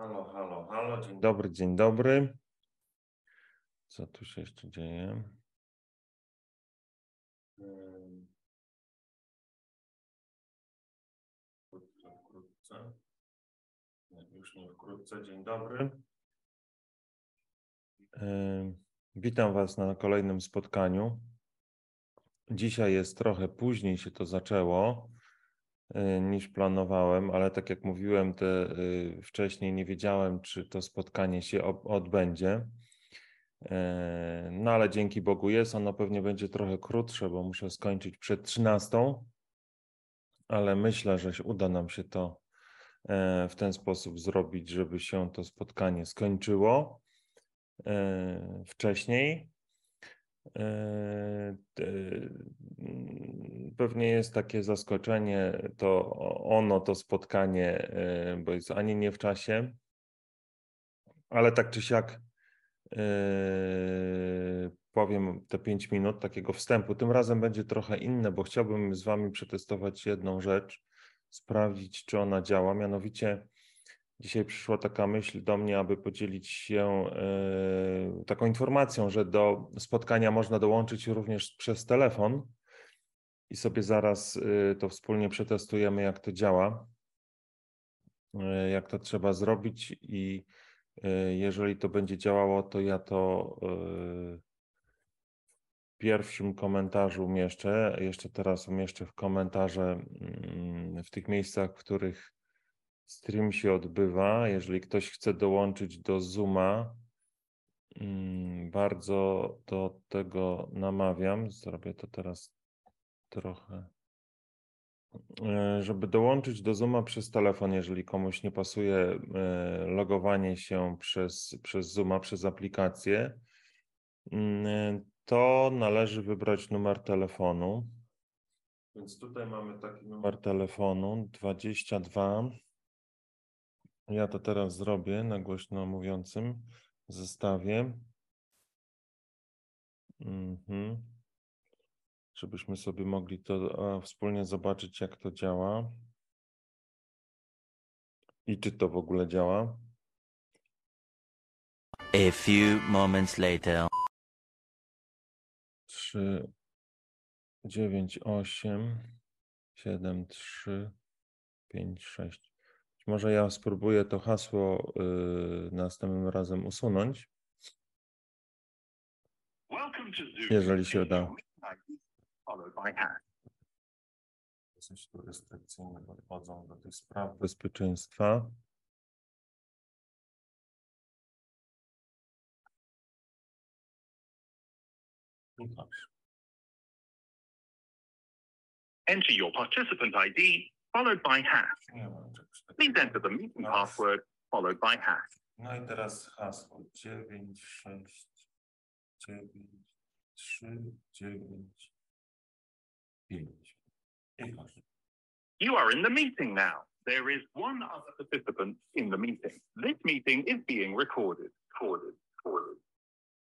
Halo, halo, halo. Dzień dobry, dzień dobry. Co tu się jeszcze dzieje? Wkrótce, wkrótce. Już nie wkrótce. Dzień dobry. Witam Was na kolejnym spotkaniu. Dzisiaj jest trochę później się to zaczęło niż planowałem, ale tak jak mówiłem te, y, wcześniej, nie wiedziałem, czy to spotkanie się odbędzie. E, No ale dzięki Bogu jest. Ono pewnie będzie trochę krótsze, bo muszę skończyć przed 13, ale myślę, że uda nam się to e, w ten sposób zrobić, żeby się to spotkanie skończyło e, wcześniej. E, mm, Pewnie jest takie zaskoczenie, to ono, to spotkanie, e, bo jest ani nie w czasie, ale tak czy siak e, powiem te 5 minut takiego wstępu. Tym razem będzie trochę inne, bo chciałbym z Wami przetestować jedną rzecz, sprawdzić, czy ona działa. Mianowicie, dzisiaj przyszła taka myśl do mnie, aby podzielić się e, taką informacją, że do spotkania można dołączyć również przez telefon i sobie zaraz e, to wspólnie przetestujemy, jak to działa, e, jak to trzeba zrobić i jeżeli to będzie działało, to ja to w pierwszym komentarzu umieszczę. Jeszcze teraz umieszczę w komentarze mm, w tych miejscach, w których stream się odbywa. Jeżeli ktoś chce dołączyć do Zooma, mm, bardzo do tego namawiam. Zrobię to teraz trochę. E, Żeby dołączyć do Zooma przez telefon, jeżeli komuś nie pasuje e, logowanie się przez, przez Zooma, przez aplikację, mm, to należy wybrać numer telefonu. Więc tutaj mamy taki numer telefonu 22. Ja to teraz zrobię na głośno mówiącym zestawie. Mhm. Żebyśmy sobie mogli to wspólnie zobaczyć, jak to działa. I czy to w ogóle działa. A few moments later. 3, 9, 8, 7, 3, 5, 6. Może ja spróbuję to hasło y, następnym razem usunąć, jeżeli się uda. Coś tu restrykcyjne podchodzą do tych spraw bezpieczeństwa. Enter your participant ID followed by hash. Nie ma czegoś takiego. Please enter the meeting Nice. password followed by hash. No i teraz hasło 9, 6, 9, 3, 9, 5. I chodź. You are in the meeting now. There is one other participant in the meeting. This meeting is being recorded. Recorded. Recorded.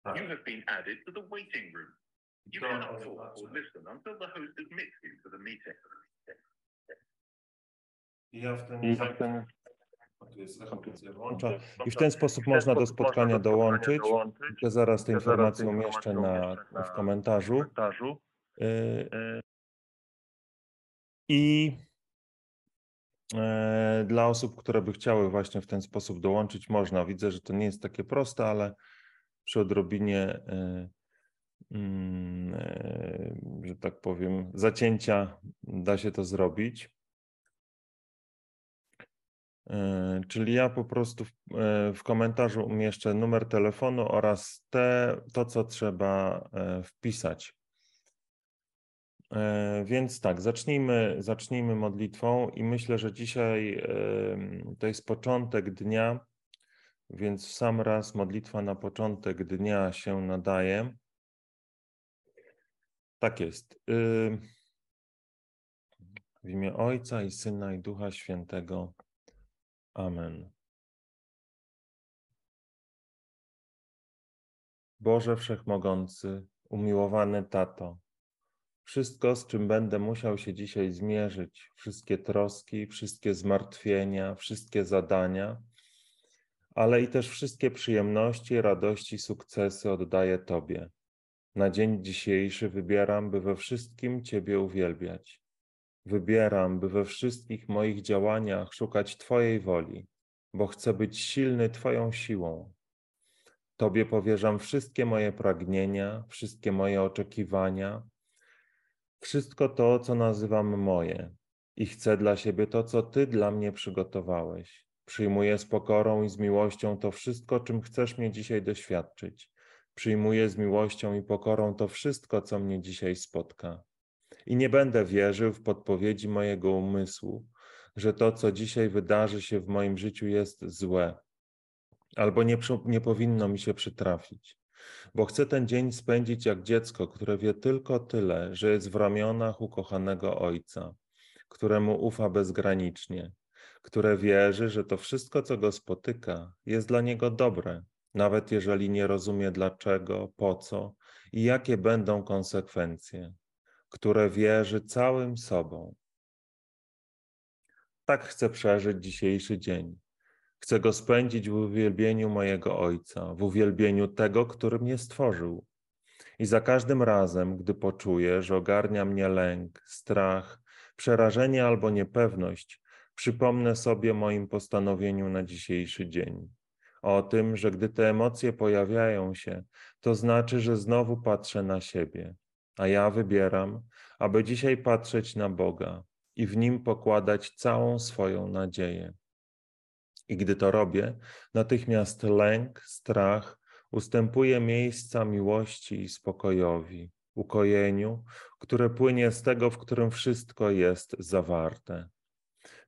Tak. You have been added to the waiting room. You cannot talk or listen until the host admits you to the meeting. I ja w ten, I w. I w ten sposób można do spotkania dołączyć. Ja zaraz te informacje umieszczę na, w komentarzu. komentarzu. Y, I e, dla osób, które by chciały właśnie w ten sposób dołączyć, można. Widzę, że to nie jest takie proste, ale przy odrobinie, mm, że tak powiem, zacięcia da się to zrobić. E, Czyli ja po prostu w, e, w komentarzu umieszczę numer telefonu oraz te, to, co trzeba e, wpisać. Więc tak, zacznijmy, zacznijmy modlitwą i myślę, że dzisiaj to jest początek dnia, więc w sam raz modlitwa na początek dnia się nadaje. Tak jest. Y, W imię Ojca i Syna i Ducha Świętego. Amen. Boże Wszechmogący, umiłowany Tato, wszystko, z czym będę musiał się dzisiaj zmierzyć, wszystkie troski, wszystkie zmartwienia, wszystkie zadania, ale i też wszystkie przyjemności, radości, sukcesy oddaję Tobie. Na dzień dzisiejszy wybieram, by we wszystkim Ciebie uwielbiać. Wybieram, by we wszystkich moich działaniach szukać Twojej woli, bo chcę być silny Twoją siłą. Tobie powierzam wszystkie moje pragnienia, wszystkie moje oczekiwania, wszystko to, co nazywam moje, i chcę dla siebie to, co Ty dla mnie przygotowałeś. Przyjmuję z pokorą i z miłością to wszystko, czym chcesz mnie dzisiaj doświadczyć. Przyjmuję z miłością i pokorą to wszystko, co mnie dzisiaj spotka. I nie będę wierzył w podpowiedzi mojego umysłu, że to, co dzisiaj wydarzy się w moim życiu, jest złe, albo nie, nie powinno mi się przytrafić. Bo chcę ten dzień spędzić jak dziecko, które wie tylko tyle, że jest w ramionach ukochanego ojca, któremu ufa bezgranicznie, które wierzy, że to wszystko, co go spotyka, jest dla niego dobre, nawet jeżeli nie rozumie dlaczego, po co i jakie będą konsekwencje, które wierzy całym sobą. Tak chcę przeżyć dzisiejszy dzień. Chcę go spędzić w uwielbieniu mojego Ojca, w uwielbieniu tego, który mnie stworzył. I za każdym razem, gdy poczuję, że ogarnia mnie lęk, strach, przerażenie albo niepewność, przypomnę sobie moim postanowieniu na dzisiejszy dzień. O tym, że gdy te emocje pojawiają się, to znaczy, że znowu patrzę na siebie, a ja wybieram, aby dzisiaj patrzeć na Boga i w nim pokładać całą swoją nadzieję. I gdy to robię, natychmiast lęk, strach ustępuje miejsca miłości i spokojowi, ukojeniu, które płynie z tego, w którym wszystko jest zawarte.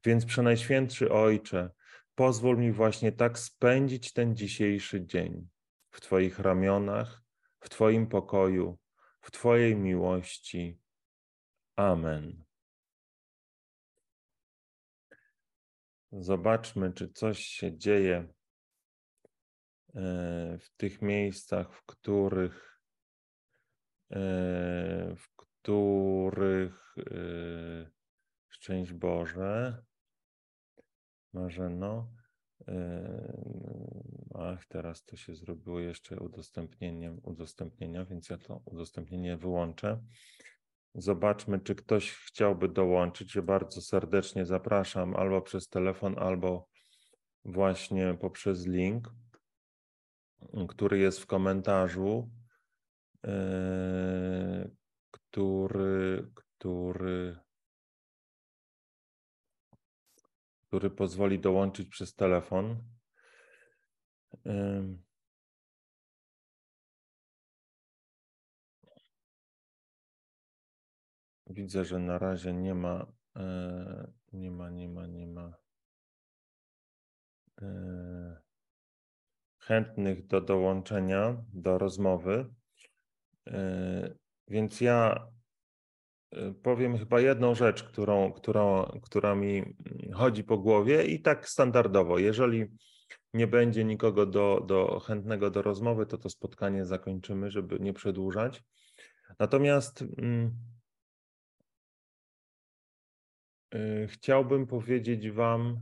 Więc Przenajświętszy Ojcze, pozwól mi właśnie tak spędzić ten dzisiejszy dzień w Twoich ramionach, w Twoim pokoju, w Twojej miłości. Amen. Zobaczmy, czy coś się dzieje e, w tych miejscach, w których, e, w których e, szczęść Boże, Marzeno. Ach, teraz to się zrobiło jeszcze udostępnieniem udostępnienia, więc ja to udostępnienie wyłączę. Zobaczmy, czy ktoś chciałby dołączyć. Ja bardzo serdecznie zapraszam albo przez telefon, albo właśnie poprzez link, który jest w komentarzu, e, który, który, który pozwoli dołączyć przez telefon. Widzę, że na razie nie ma, e, nie ma, nie ma, nie ma e, chętnych do dołączenia do rozmowy. E, więc ja powiem chyba jedną rzecz, którą, którą, która mi chodzi po głowie i tak standardowo. Jeżeli nie będzie nikogo do, do chętnego do rozmowy, to to spotkanie zakończymy, żeby nie przedłużać. Natomiast mm, Y, chciałbym powiedzieć Wam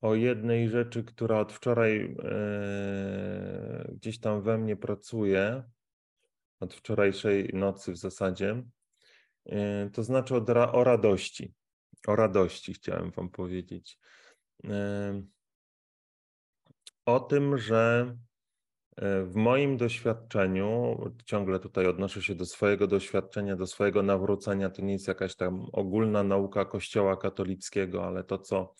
o jednej rzeczy, która od wczoraj e, gdzieś tam we mnie pracuje, od wczorajszej nocy w zasadzie. E, to znaczy o, o radości. O radości chciałem Wam powiedzieć. E, o tym, że E, w moim doświadczeniu, ciągle tutaj odnoszę się do swojego doświadczenia, do swojego nawrócenia, to nie jest jakaś tam ogólna nauka Kościoła katolickiego, ale to, co,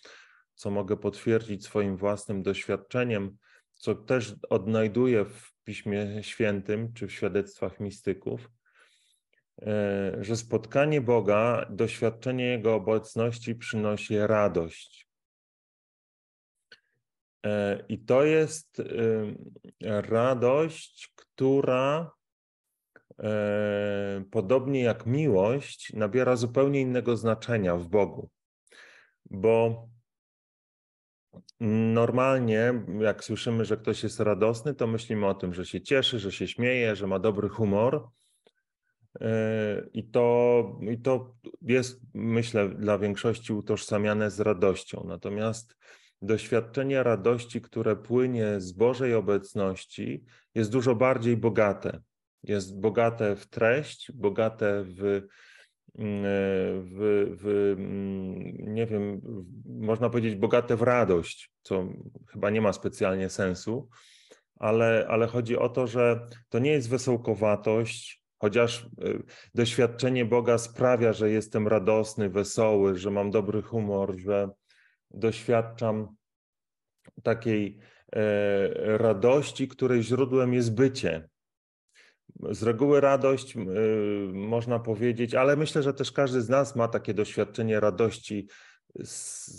co mogę potwierdzić swoim własnym doświadczeniem, co też odnajduję w Piśmie Świętym czy w świadectwach mistyków, że spotkanie Boga, doświadczenie Jego obecności przynosi radość. E, I to jest radość, która e, podobnie jak miłość nabiera zupełnie innego znaczenia w Bogu. Bo normalnie, jak słyszymy, że ktoś jest radosny, to myślimy o tym, że się cieszy, że się śmieje, że ma dobry humor. E, I to, I to jest, myślę, dla większości utożsamiane z radością. Natomiast doświadczenie radości, które płynie z Bożej obecności, jest dużo bardziej bogate. Jest bogate w treść, bogate w, w, w nie wiem, można powiedzieć, bogate w radość, co chyba nie ma specjalnie sensu, ale, ale chodzi o to, że to nie jest wesołkowatość, chociaż y, doświadczenie Boga sprawia, że jestem radosny, wesoły, że mam dobry humor, że doświadczam takiej e, radości, której źródłem jest bycie. Z reguły radość, y, można powiedzieć, ale myślę, że też każdy z nas ma takie doświadczenie radości z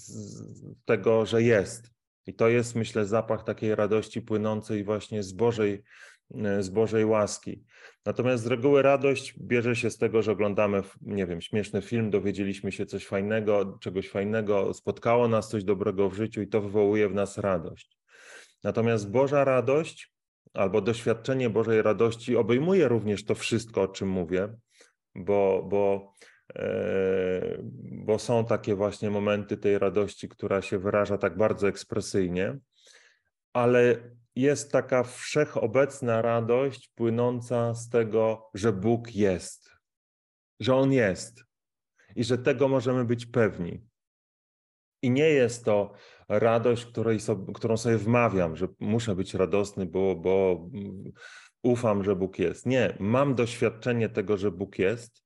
tego, że jest. I to jest, myślę, zapach takiej radości płynącej właśnie z Bożej, z Bożej łaski. Natomiast z reguły radość bierze się z tego, że oglądamy, nie wiem, śmieszny film, dowiedzieliśmy się coś fajnego, czegoś fajnego, spotkało nas coś dobrego w życiu i to wywołuje w nas radość. Natomiast Boża radość albo doświadczenie Bożej radości obejmuje również to wszystko, o czym mówię, bo, bo, e, bo są takie właśnie momenty tej radości, która się wyraża tak bardzo ekspresyjnie, ale jest taka wszechobecna radość płynąca z tego, że Bóg jest, że On jest i że tego możemy być pewni. I nie jest to radość, której którą sobie wmawiam, że muszę być radosny, bo, bo ufam, że Bóg jest. Nie, mam doświadczenie tego, że Bóg jest.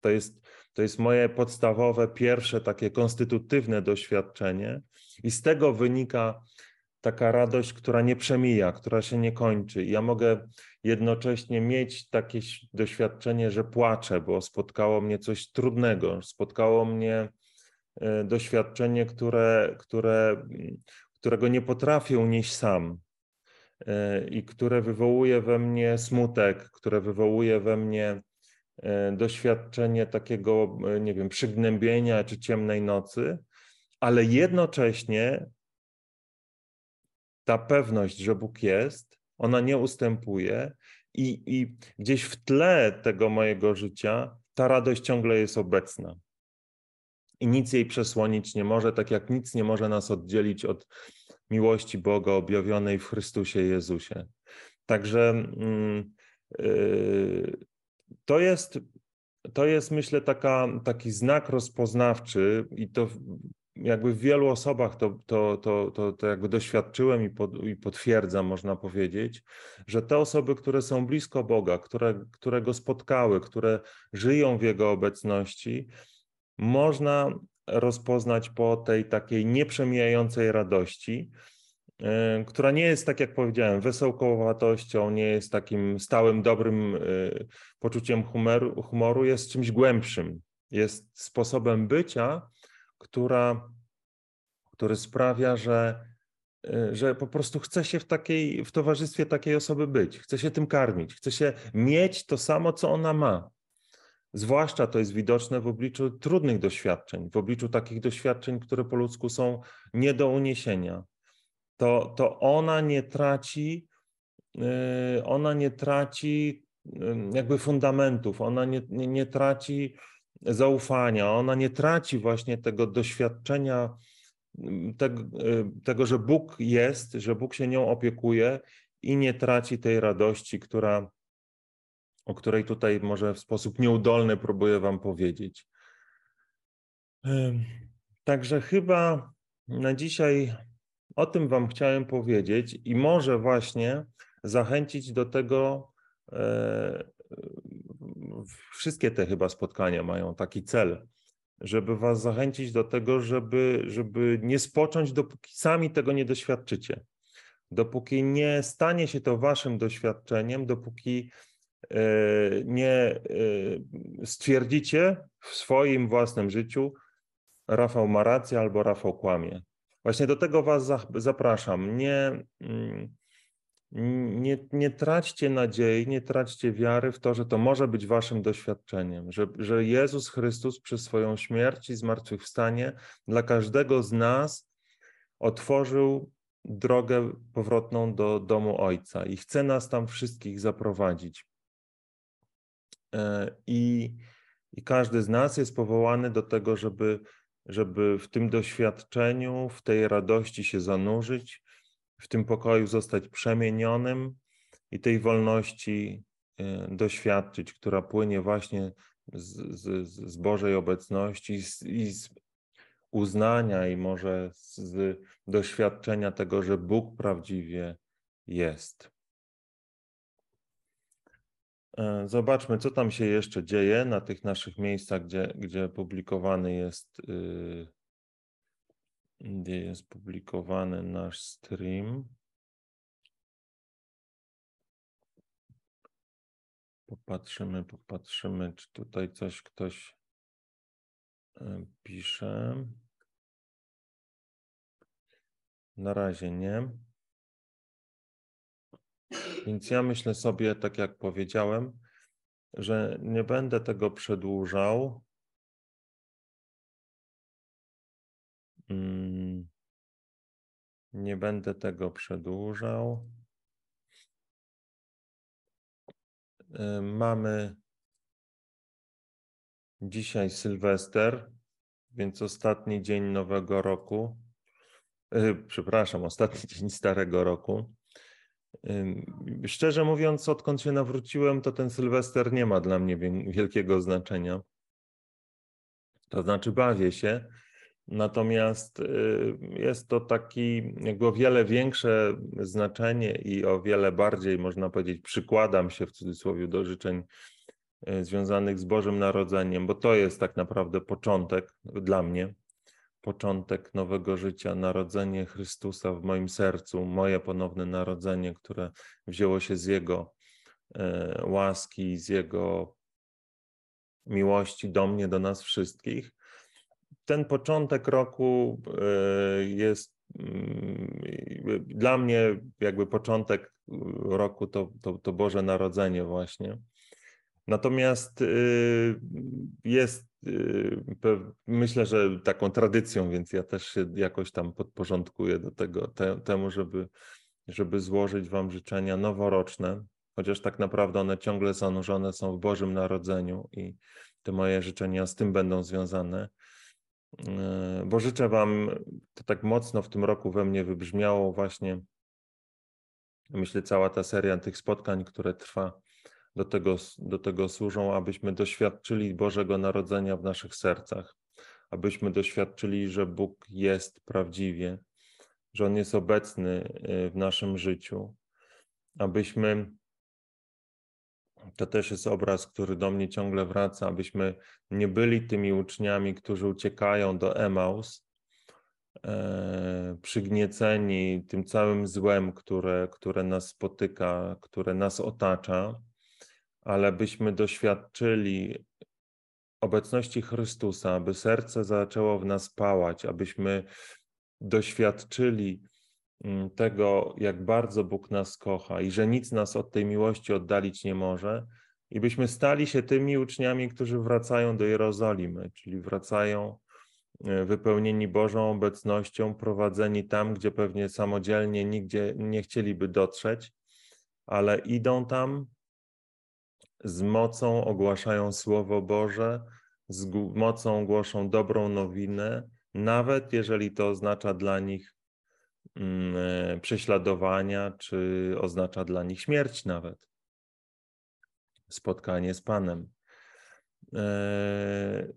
To jest, to jest moje podstawowe, pierwsze takie konstytutywne doświadczenie, i z tego wynika taka radość, która nie przemija, która się nie kończy. Ja mogę jednocześnie mieć takie doświadczenie, że płaczę, bo spotkało mnie coś trudnego, spotkało mnie e, doświadczenie, które, które, którego nie potrafię unieść sam e, i które wywołuje we mnie smutek, które wywołuje we mnie e, doświadczenie takiego, nie wiem, przygnębienia czy ciemnej nocy, ale jednocześnie ta pewność, że Bóg jest, ona nie ustępuje i, i gdzieś w tle tego mojego życia ta radość ciągle jest obecna. I nic jej przesłonić nie może, tak jak nic nie może nas oddzielić od miłości Boga objawionej w Chrystusie Jezusie. Także yy, to jest, to jest myślę taka, taki znak rozpoznawczy i to jakby w wielu osobach to, to, to, to, to jakby doświadczyłem i, pod, i potwierdzam, można powiedzieć, że te osoby, które są blisko Boga, które, które go spotkały, które żyją w Jego obecności, można rozpoznać po tej takiej nieprzemijającej radości, yy, która nie jest, tak jak powiedziałem, wesołkowatością, nie jest takim stałym, dobrym yy, poczuciem humoru, humoru jest czymś głębszym, jest sposobem bycia, która, który sprawia, że, y, że po prostu chce się w, takiej, w towarzystwie takiej osoby być, chce się tym karmić, chce się mieć to samo, co ona ma. Zwłaszcza to jest widoczne w obliczu trudnych doświadczeń, w obliczu takich doświadczeń, które po ludzku są nie do uniesienia. To, to ona nie traci, y, ona nie traci jakby fundamentów, ona nie, nie, nie traci zaufania, ona nie traci właśnie tego doświadczenia, mm, tego, y, tego, że Bóg jest, że Bóg się nią opiekuje i nie traci tej radości, która, o której tutaj może w sposób nieudolny próbuję Wam powiedzieć. Także chyba na dzisiaj o tym Wam chciałem powiedzieć i może właśnie zachęcić do tego, e, wszystkie te chyba spotkania mają taki cel, żeby was zachęcić do tego, żeby, żeby nie spocząć, dopóki sami tego nie doświadczycie. Dopóki nie stanie się to waszym doświadczeniem, dopóki e, nie e, stwierdzicie w swoim własnym życiu, Rafał ma rację albo Rafał kłamie. Właśnie do tego Was zapraszam. Nie, mm, nie, nie traćcie nadziei, nie traćcie wiary w to, że to może być waszym doświadczeniem, że, że Jezus Chrystus przez swoją śmierć i zmartwychwstanie dla każdego z nas otworzył drogę powrotną do domu Ojca i chce nas tam wszystkich zaprowadzić. E, I, I każdy z nas jest powołany do tego, żeby żeby w tym doświadczeniu, w tej radości się zanurzyć, w tym pokoju zostać przemienionym i tej wolności e, doświadczyć, która płynie właśnie z, z, z Bożej obecności z, i z uznania i może z doświadczenia tego, że Bóg prawdziwie jest. E, zobaczmy, co tam się jeszcze dzieje na tych naszych miejscach, gdzie, gdzie publikowany jest, y, gdzie jest publikowany nasz stream. Popatrzymy, popatrzymy, czy tutaj coś ktoś e, pisze. Na razie nie. Więc ja myślę sobie, tak jak powiedziałem, że nie będę tego przedłużał. Nie będę tego przedłużał. Y, mamy dzisiaj Sylwester, więc ostatni dzień nowego roku. Y, przepraszam, ostatni dzień starego roku. Szczerze mówiąc, odkąd się nawróciłem, to ten Sylwester nie ma dla mnie wielkiego znaczenia. To znaczy, bawię się, natomiast y, jest to taki, jakby o wiele większe znaczenie i o wiele bardziej, można powiedzieć, przykładam się w cudzysłowie do życzeń y, związanych z Bożym Narodzeniem, bo to jest tak naprawdę początek dla mnie początek nowego życia, narodzenie Chrystusa w moim sercu, moje ponowne narodzenie, które wzięło się z Jego e, łaski, z Jego miłości do mnie, do nas wszystkich. Ten początek roku e, jest mm, dla mnie jakby początek roku to, to, to Boże Narodzenie właśnie. Natomiast y, jest, y, myślę, że taką tradycją, więc ja też się jakoś tam podporządkuję do tego, te, temu, żeby, żeby złożyć Wam życzenia noworoczne, chociaż tak naprawdę one ciągle zanurzone są w Bożym Narodzeniu i te moje życzenia z tym będą związane. Y, bo życzę Wam, to tak mocno w tym roku we mnie wybrzmiało właśnie, myślę, cała ta seria tych spotkań, które trwa do tego, do tego służą, abyśmy doświadczyli Bożego Narodzenia w naszych sercach, abyśmy doświadczyli, że Bóg jest prawdziwie, że On jest obecny y, w naszym życiu, abyśmy to też jest obraz, który do mnie ciągle wraca, abyśmy nie byli tymi uczniami, którzy uciekają do Emaus, e, przygnieceni tym całym złem, które, które nas spotyka, które nas otacza, ale byśmy doświadczyli obecności Chrystusa, aby serce zaczęło w nas pałać, abyśmy doświadczyli tego, jak bardzo Bóg nas kocha i że nic nas od tej miłości oddalić nie może, i byśmy stali się tymi uczniami, którzy wracają do Jerozolimy, czyli wracają e, wypełnieni Bożą obecnością, prowadzeni tam, gdzie pewnie samodzielnie nigdzie nie chcieliby dotrzeć, ale idą tam, z mocą ogłaszają Słowo Boże, z mocą głoszą dobrą nowinę, nawet jeżeli to oznacza dla nich mm, prześladowania, czy oznacza dla nich śmierć nawet. Spotkanie z Panem. E,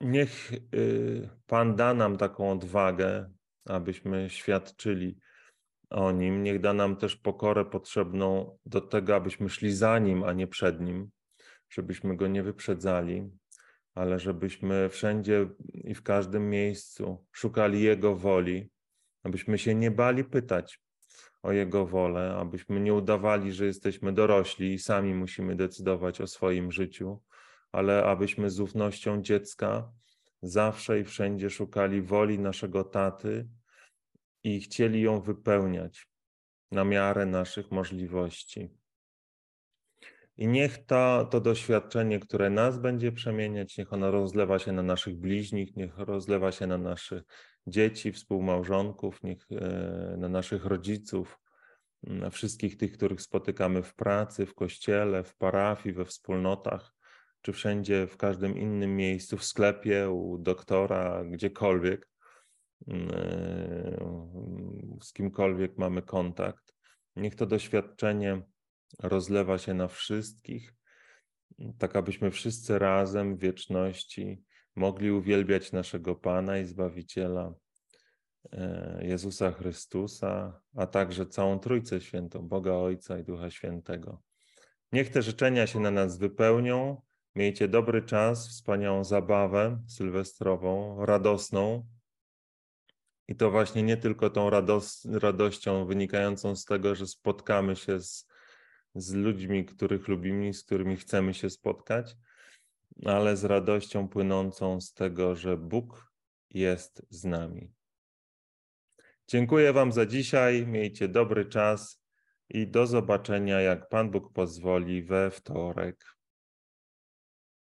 niech y, Pan da nam taką odwagę, abyśmy świadczyli o Nim. Niech da nam też pokorę potrzebną do tego, abyśmy szli za Nim, a nie przed Nim, żebyśmy Go nie wyprzedzali, ale żebyśmy wszędzie i w każdym miejscu szukali Jego woli, abyśmy się nie bali pytać o Jego wolę, abyśmy nie udawali, że jesteśmy dorośli i sami musimy decydować o swoim życiu, ale abyśmy z ufnością dziecka zawsze i wszędzie szukali woli naszego taty, i chcieli ją wypełniać na miarę naszych możliwości. I niech to, to doświadczenie, które nas będzie przemieniać, niech ono rozlewa się na naszych bliźnich, niech rozlewa się na naszych dzieci, współmałżonków, niech e, na naszych rodziców, na wszystkich tych, których spotykamy w pracy, w kościele, w parafii, we wspólnotach, czy wszędzie, w każdym innym miejscu, w sklepie, u doktora, gdziekolwiek, mm, z kimkolwiek mamy kontakt. Niech to doświadczenie rozlewa się na wszystkich, tak abyśmy wszyscy razem w wieczności mogli uwielbiać naszego Pana i Zbawiciela e, Jezusa Chrystusa, a także całą Trójcę Świętą, Boga Ojca i Ducha Świętego. Niech te życzenia się na nas wypełnią. Miejcie dobry czas, wspaniałą zabawę sylwestrową, radosną. I to właśnie nie tylko tą rados radością wynikającą z tego, że spotkamy się z, z ludźmi, których lubimy, z którymi chcemy się spotkać, ale z radością płynącą z tego, że Bóg jest z nami. Dziękuję Wam za dzisiaj. Miejcie dobry czas i do zobaczenia, jak Pan Bóg pozwoli, we wtorek.